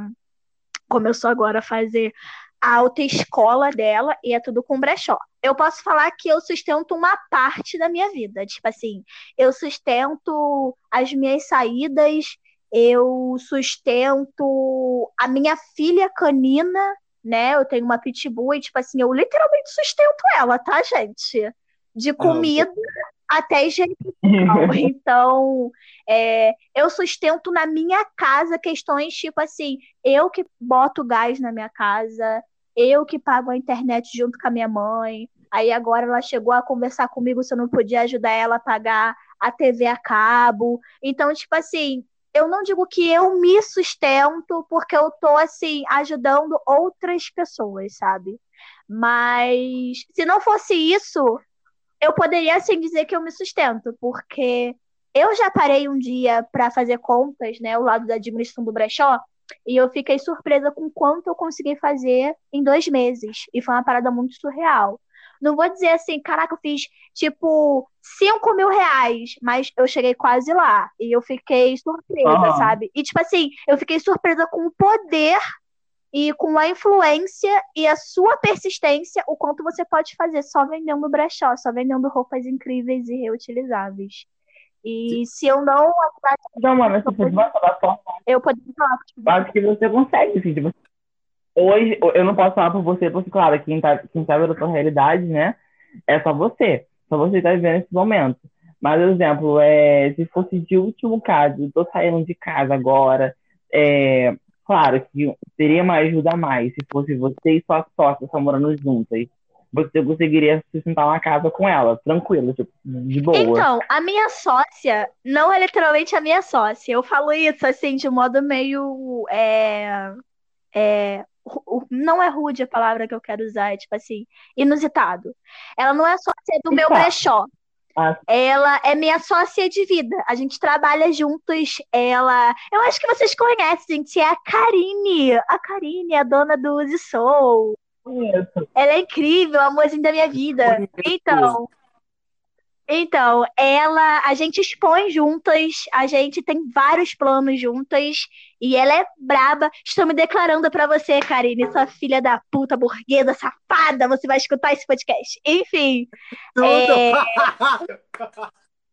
começou agora a fazer a autoescola dela e é tudo com brechó. Eu posso falar que eu sustento uma parte da minha vida. Tipo assim, eu sustento as minhas saídas, eu sustento a minha filha canina, né? Eu tenho uma pitbull e, tipo assim, eu literalmente sustento ela, tá, gente? De comida até higiene pessoal. [LAUGHS] Então, é, eu sustento na minha casa questões tipo assim, eu que boto gás na minha casa, eu que pago a internet junto com a minha mãe. Aí agora ela chegou a conversar comigo se eu não podia ajudar ela a pagar a TV a cabo. Então, tipo assim, eu não digo que eu me sustento porque eu tô assim ajudando outras pessoas, sabe? Mas se não fosse isso, eu poderia assim dizer que eu me sustento, porque eu já parei um dia para fazer contas, né, o lado da administração do brechó, e eu fiquei surpresa com quanto eu consegui fazer em dois meses. E foi uma parada muito surreal. Não vou dizer assim, caraca, eu fiz tipo 5 mil reais, mas eu cheguei quase lá. E eu fiquei surpresa, Aham. sabe? E tipo assim, eu fiquei surpresa com o poder e com a influência e a sua persistência, o quanto você pode fazer só vendendo brechó, só vendendo roupas incríveis e reutilizáveis. E se eu não. Não, mano, se você falar. Eu poderia falar. Acho que você consegue, assim, tipo, Hoje, eu não posso falar por você, porque, claro, quem, tá, quem sabe da sua realidade, né? É só você. Só você está vivendo esse momento. Mas, por exemplo, é, se fosse de último caso, eu tô saindo de casa agora, é, claro que teria uma ajuda a mais se fosse você e sua sócia só morando juntas você conseguiria sustentar uma casa com ela, tranquilo, tipo, de boa. Então, a minha sócia não é literalmente a minha sócia. Eu falo isso, assim, de modo meio. É, é, não é rude a palavra que eu quero usar, é tipo assim, inusitado. Ela não é sócia do meu brechó. Ah. Ela é minha sócia de vida. A gente trabalha juntos. Ela. Eu acho que vocês conhecem, gente. É a Karine. A Karine é a dona do Uzi Soul. Ela é incrível, a amorzinho da minha vida. Então, então, ela, a gente expõe juntas, a gente tem vários planos juntas e ela é braba. Estou me declarando para você, Karine, sua filha da puta, burguesa, safada. Você vai escutar esse podcast. Enfim. É...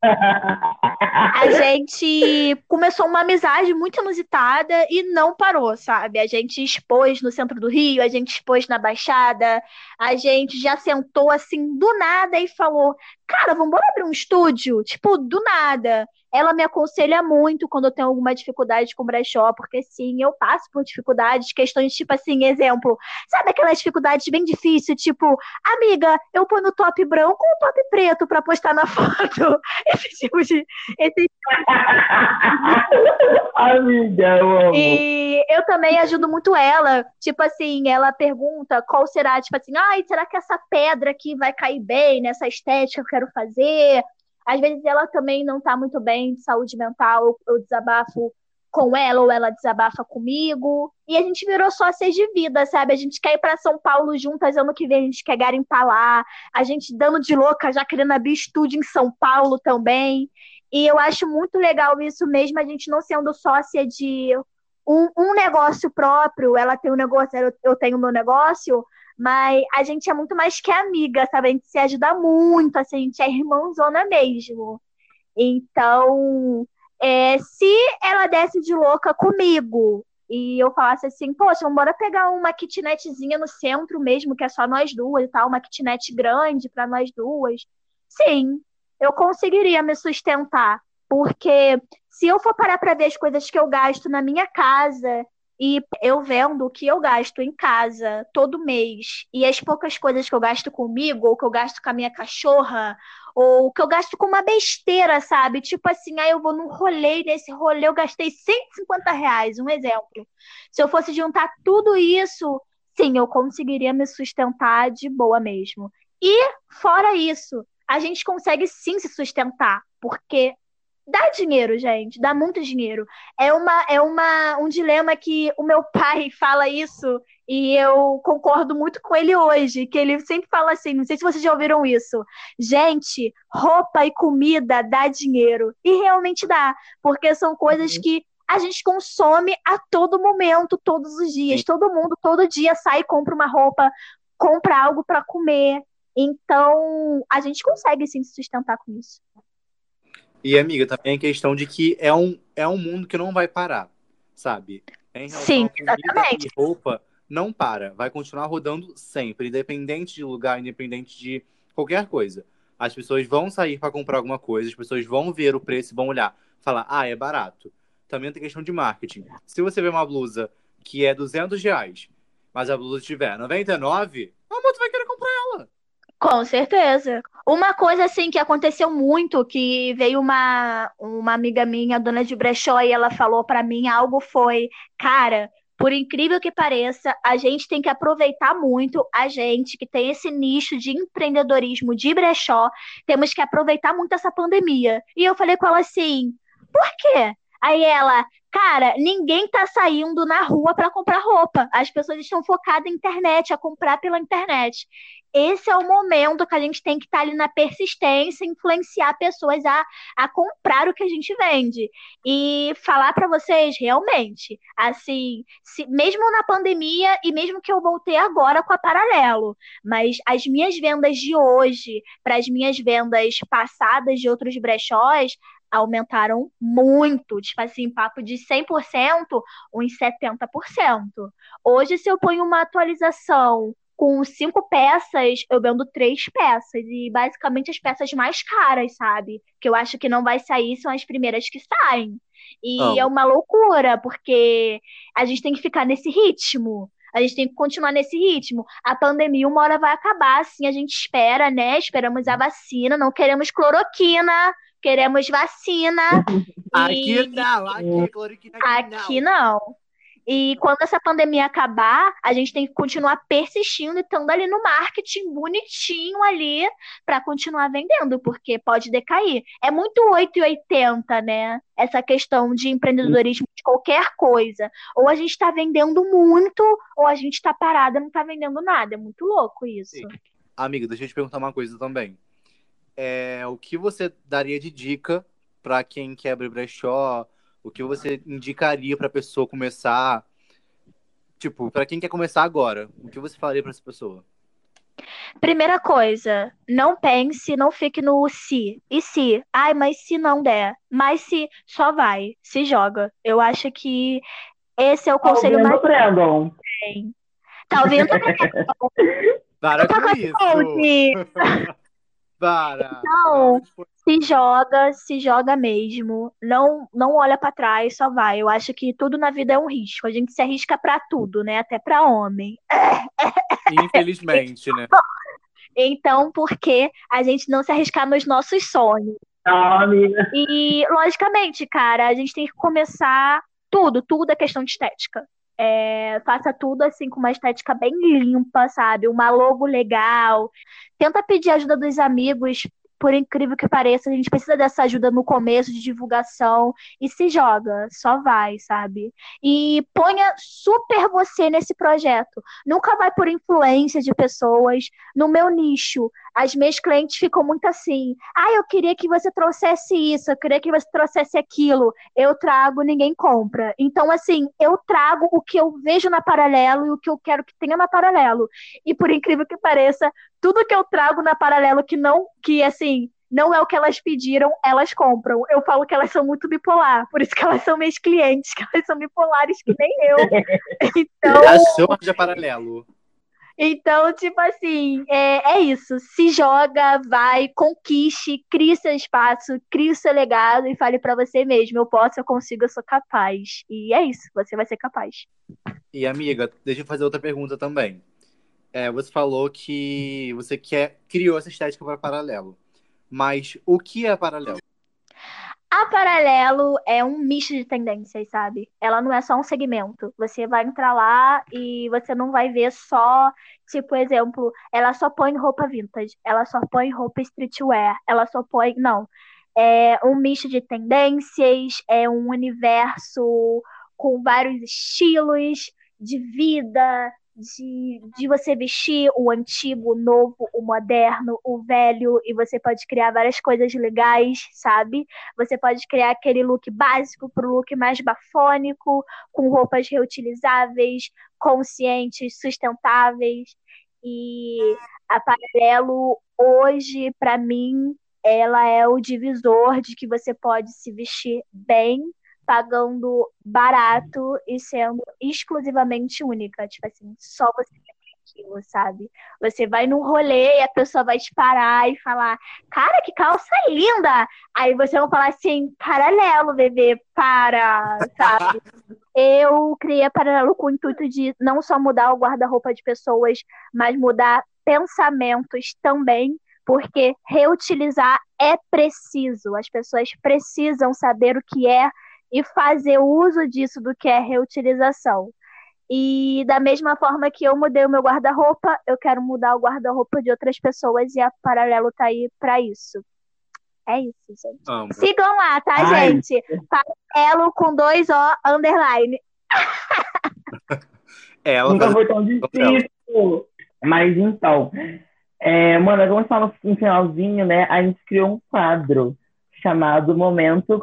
a gente começou uma amizade muito inusitada e não parou, sabe? A gente expôs no centro do Rio, a gente expôs na Baixada, a gente já sentou assim do nada e falou: Cara, vamos abrir um estúdio? Tipo, do nada. Ela me aconselha muito quando eu tenho alguma dificuldade com brechó, porque sim, eu passo por dificuldades, questões tipo assim, exemplo, sabe aquelas dificuldades bem difíceis, tipo, amiga, eu ponho no top branco ou top preto para postar na [LAUGHS] foto? Esse tipo de. Esse... [LAUGHS] amiga, eu amo. E eu também ajudo muito ela, tipo assim, ela pergunta qual será, tipo assim, ai, será que essa pedra aqui vai cair bem nessa estética que eu quero fazer? Às vezes ela também não está muito bem de saúde mental, eu desabafo com ela ou ela desabafa comigo. E a gente virou sócias de vida, sabe? A gente quer ir para São Paulo juntas ano que vem, a gente quer garimpar lá. A gente dando de louca, já querendo abrir estúdio em São Paulo também. E eu acho muito legal isso mesmo, a gente não sendo sócia de um, um negócio próprio, ela tem um negócio, eu, eu tenho meu negócio, mas a gente é muito mais que amiga, sabe? A gente se ajuda muito, assim, a gente é irmãozona mesmo. Então, é, se ela desse de louca comigo e eu falasse assim, poxa, bora pegar uma kitnetzinha no centro mesmo, que é só nós duas e tal, uma kitnet grande para nós duas. Sim, eu conseguiria me sustentar, porque se eu for parar para ver as coisas que eu gasto na minha casa e eu vendo o que eu gasto em casa todo mês e as poucas coisas que eu gasto comigo, ou que eu gasto com a minha cachorra, ou que eu gasto com uma besteira, sabe? Tipo assim, aí eu vou num rolê, nesse rolê eu gastei 150 reais, um exemplo. Se eu fosse juntar tudo isso, sim, eu conseguiria me sustentar de boa mesmo. E, fora isso, a gente consegue sim se sustentar, porque dá dinheiro, gente, dá muito dinheiro. É uma é uma um dilema que o meu pai [LAUGHS] fala isso e eu concordo muito com ele hoje, que ele sempre fala assim, não sei se vocês já ouviram isso. Gente, roupa e comida dá dinheiro e realmente dá, porque são coisas uhum. que a gente consome a todo momento, todos os dias. Todo mundo todo dia sai e compra uma roupa, compra algo para comer. Então, a gente consegue sim se sustentar com isso. E, amiga, também a questão de que é um, é um mundo que não vai parar, sabe? Em Sim, exatamente. Roupa, não para. Vai continuar rodando sempre, independente de lugar, independente de qualquer coisa. As pessoas vão sair para comprar alguma coisa, as pessoas vão ver o preço e vão olhar, falar, ah, é barato. Também tem questão de marketing. Se você vê uma blusa que é 200 reais, mas a blusa tiver 99, amor, tu vai. Com certeza. Uma coisa assim que aconteceu muito, que veio uma, uma amiga minha, dona de brechó, e ela falou para mim algo foi, cara, por incrível que pareça, a gente tem que aproveitar muito a gente que tem esse nicho de empreendedorismo de brechó, temos que aproveitar muito essa pandemia. E eu falei com ela assim: "Por quê?" Aí ela, cara, ninguém tá saindo na rua para comprar roupa. As pessoas estão focadas na internet, a comprar pela internet. esse é o momento que a gente tem que estar tá ali na persistência, influenciar pessoas a, a comprar o que a gente vende. E falar para vocês, realmente, assim, se, mesmo na pandemia e mesmo que eu voltei agora com a Paralelo, mas as minhas vendas de hoje para as minhas vendas passadas de outros brechós, aumentaram muito, tipo assim, papo de 100%, uns 70%. Hoje, se eu ponho uma atualização com cinco peças, eu vendo três peças. E basicamente as peças mais caras, sabe? Que eu acho que não vai sair são as primeiras que saem. E oh. é uma loucura, porque a gente tem que ficar nesse ritmo. A gente tem que continuar nesse ritmo. A pandemia uma hora vai acabar, assim a gente espera, né? Esperamos a vacina, não queremos cloroquina, queremos vacina. [LAUGHS] aqui e... não, aqui, cloroquina aqui, aqui não. não. E quando essa pandemia acabar, a gente tem que continuar persistindo e estando ali no marketing bonitinho ali para continuar vendendo, porque pode decair. É muito 880, né? Essa questão de empreendedorismo de qualquer coisa. Ou a gente está vendendo muito, ou a gente está parada não está vendendo nada. É muito louco isso. Sim. Amiga, deixa eu te perguntar uma coisa também. É, o que você daria de dica para quem quer abrir brechó? O que você indicaria para a pessoa começar? Tipo, para quem quer começar agora, o que você falaria para essa pessoa? Primeira coisa, não pense, não fique no se. E se? Ai, mas se não der. Mas se, só vai, se joga. Eu acho que esse é o tá conselho mais. Brandon. Tá ouvindo? Para com isso. [LAUGHS] Para. Então, se joga, se joga mesmo. Não, não olha para trás, só vai. Eu acho que tudo na vida é um risco. A gente se arrisca para tudo, né? Até para homem. Infelizmente, né? [LAUGHS] Então, por que a gente não se arriscar nos nossos sonhos? Ah. E, logicamente, cara, a gente tem que começar tudo, tudo é questão de estética. É, faça tudo assim com uma estética bem limpa, sabe? Uma logo legal. Tenta pedir ajuda dos amigos por incrível que pareça, a gente precisa dessa ajuda no começo de divulgação e se joga, só vai, sabe? E ponha super você nesse projeto. Nunca vai por influência de pessoas. No meu nicho, as minhas clientes ficam muito assim: ah, eu queria que você trouxesse isso, eu queria que você trouxesse aquilo. Eu trago, ninguém compra. Então, assim, eu trago o que eu vejo na paralelo e o que eu quero que tenha na paralelo. E por incrível que pareça, tudo que eu trago na paralelo que não, que assim, não é o que elas pediram, elas compram. Eu falo que elas são muito bipolar, por isso que elas são minhas clientes, [LAUGHS] que elas são bipolares que nem eu. [LAUGHS] Então, Achou de paralelo. Então, tipo assim, é, é isso. Se joga, vai, conquiste, crie seu espaço, crie o seu legado e fale para você mesmo: eu posso, eu consigo, eu sou capaz. E é isso, você vai ser capaz. E amiga, deixa eu fazer outra pergunta também. É, você falou que você quer, criou essa estética para paralelo. Mas o que é paralelo? A Paralelo é um misto de tendências, sabe? Ela não é só um segmento. Você vai entrar lá e você não vai ver só, tipo, exemplo, ela só põe roupa vintage, ela só põe roupa streetwear, ela só põe. Não. É um misto de tendências, é um universo com vários estilos de vida, de, de você vestir o antigo, o novo, o moderno, o velho, e você pode criar várias coisas legais, sabe? Você pode criar aquele look básico para o look mais bafônico, com roupas reutilizáveis, conscientes, sustentáveis. E a Paralelo, hoje, para mim, ela é o divisor de que você pode se vestir bem pagando barato e sendo exclusivamente única. Tipo assim, só você tem aquilo, sabe? Você vai num rolê e a pessoa vai te parar e falar: Cara, que calça linda! Aí você vai falar assim: Paralelo, bebê, para, sabe? [LAUGHS] Eu criei a Paralelo com o intuito de não só mudar o guarda-roupa de pessoas, mas mudar pensamentos também porque reutilizar é preciso. As pessoas precisam saber o que é e fazer uso disso do que é reutilização. E da mesma forma que eu mudei o meu guarda-roupa, eu quero mudar o guarda-roupa de outras pessoas e a Paralelo tá aí para isso. É isso, gente. Amo. Sigam lá, tá, Ai. gente? Paralelo com dois O underline. [LAUGHS] Ela Nunca foi tão difícil. Mas então, É, mano, como fala no finalzinho, né? A gente criou um quadro chamado Momento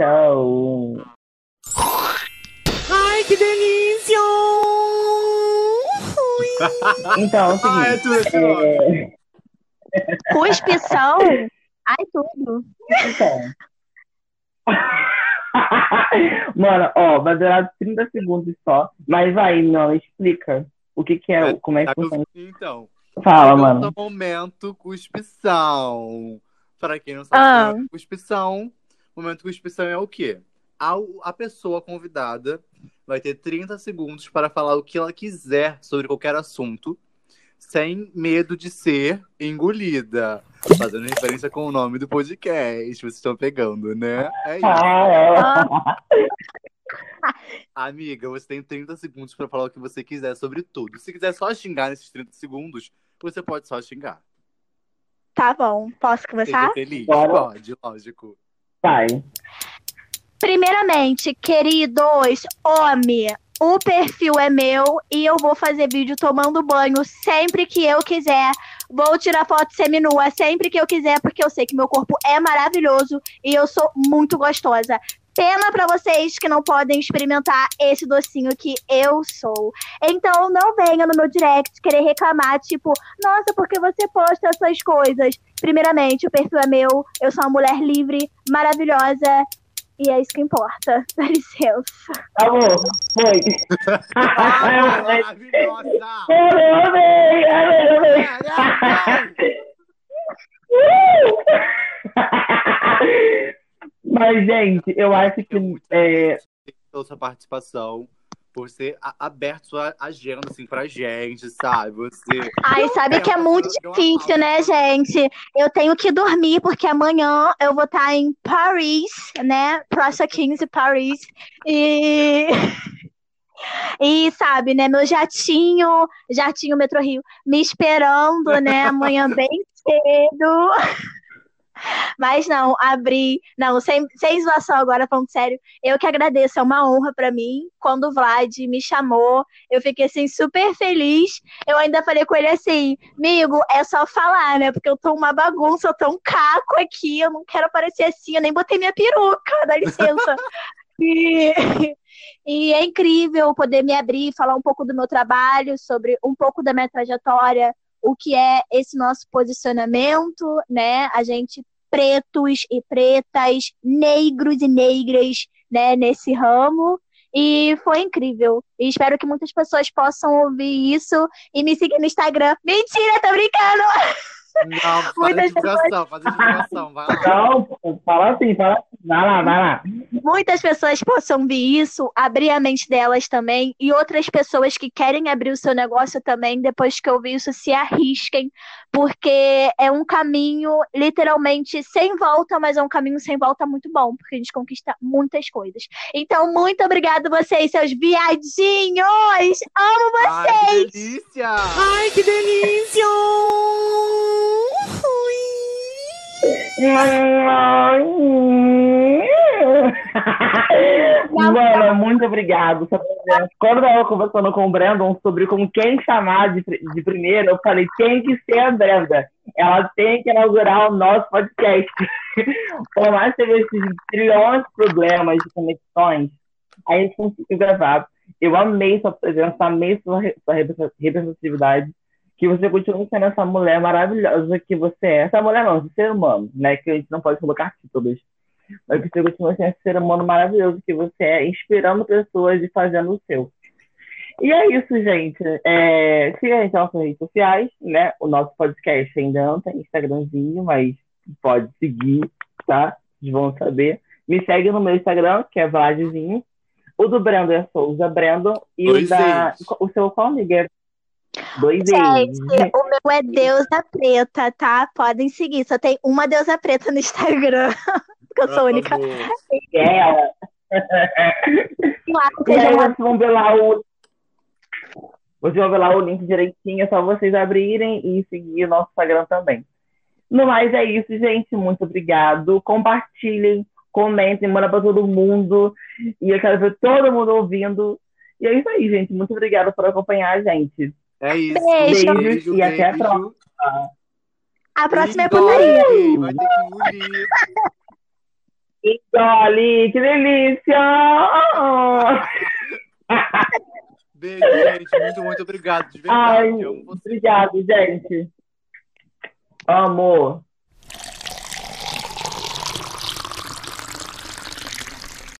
Cuspição. Ai, que delícia! Então, é o seguinte. [LAUGHS] Ah, é tudo assim, é, Cuspição? Ai, tudo. então. [LAUGHS] Mano, ó, vai durar 30 segundos só. Mas vai, não, explica. O que que é, como é que Tá com- funciona. Então, Fala, Então, mano. momento cuspição. Para quem não sabe, Ah. momento cuspição, momento cuspição é o quê? A, a pessoa convidada vai ter 30 segundos para falar o que ela quiser sobre qualquer assunto, sem medo de ser engolida. Fazendo referência com o nome do podcast, vocês estão pegando, né? É isso. [LAUGHS] Amiga, você tem 30 segundos para falar o que você quiser sobre tudo. Se quiser só xingar nesses 30 segundos, você pode só xingar. Tá bom. Posso começar? Seja feliz. Bora. Pode, lógico. Vai. Primeiramente, queridos, homem, o perfil é meu e eu vou fazer vídeo tomando banho sempre que eu quiser. Vou tirar foto seminua sempre que eu quiser, porque eu sei que meu corpo é maravilhoso e eu sou muito gostosa. Pena pra vocês que não podem experimentar esse docinho que eu sou. Então não venha no meu direct querer reclamar, tipo, nossa, porque você posta essas coisas? Primeiramente, o perfil é meu, eu sou uma mulher livre, maravilhosa, e é isso que importa. [LAUGHS] Dá licença. Amor, foi. Maravilhosa! [LAUGHS] Eu amei, amei, amei. [LAUGHS] Mas, gente, eu acho que. É, pela sua participação, por ser aberto sua agenda assim pra gente, sabe? Você. Ai, sabe que é muito difícil, né, gente? Eu tenho que dormir, porque amanhã eu vou estar em Paris, né? Praça 15, Paris. E. [LAUGHS] E sabe, né, meu jatinho, jatinho Metro Rio, me esperando, né, amanhã bem cedo. [LAUGHS] Mas não, abri. Não, sem, sem zoação agora, falando sério. Eu que agradeço, é uma honra pra mim. Quando o Vlad me chamou, eu fiquei assim super feliz. Eu ainda falei com ele assim, amigo, é só falar, né? Porque eu tô uma bagunça, eu tô um caco aqui, eu não quero aparecer assim, eu nem botei minha peruca, dá licença. [LAUGHS] E, e é incrível poder me abrir, falar um pouco do meu trabalho, sobre um pouco da minha trajetória, o que é esse nosso posicionamento, né? A gente pretos e pretas, negros e negras, né, nesse ramo. E foi incrível. E espero que muitas pessoas possam ouvir isso e me seguir no Instagram. Mentira, tô brincando! [LAUGHS] Não, [LAUGHS] faz a Muitas divulgação, faz a divulgação, vai lá. não, fala assim, fala assim. Vai lá, vai lá. muitas pessoas possam ver isso, abrir a mente delas também, e outras pessoas que querem abrir o seu negócio também, depois que ouvir isso, se arrisquem, porque é um caminho literalmente sem volta, mas é um caminho sem volta muito bom, porque a gente conquista muitas coisas. Então, muito obrigada a vocês, seus viadinhos! Amo Ai, que delícia! Ai, que delícia! Mano, muito obrigado. presença. Quando eu tava conversando com o Brandon sobre com quem chamar de, de primeiro, eu falei, tem que ser a Brenda. Ela tem que inaugurar o nosso podcast. [LAUGHS] Por mais que teve esses trilhões de problemas de conexões, a gente conseguiu gravar. Eu amei sua presença, amei sua, sua represent- representatividade. Que você continue sendo essa mulher maravilhosa que você é. Essa mulher não, esse ser humano, né? Que a gente não pode colocar títulos. Mas que você continua sendo esse ser humano maravilhoso que você é, inspirando pessoas e fazendo o seu. E é isso, gente. É, siga a gente nas nossas redes sociais, né? O nosso podcast ainda não tem Instagramzinho, mas pode seguir, tá? Vocês vão saber. Me segue no meu Instagram, que é Vladzinho. O do Brandon é Souza Brandon. E o da. O seu qual, amiga? Dois Gente, o meu é deusa preta, tá? Podem seguir. Só tem uma deusa preta no Instagram. [LAUGHS] Porque eu sou a única. É ela. E aí vocês vão ver lá o. Vocês vão ver lá o link direitinho, é só vocês abrirem e seguir o nosso Instagram também. No mais é isso, gente. Muito obrigado. Compartilhem, comentem, manda pra todo mundo. E eu quero ver todo mundo ouvindo. E é isso aí, gente. Muito obrigada por acompanhar a gente. É isso. Beijo. Beijos e até a beijo. próxima. A próxima é Engole, putaria. Vai ter que engolir. Engole, que delícia! Beijo, gente. Muito, muito obrigado. De verdade. Ai, obrigado, gente. Amor.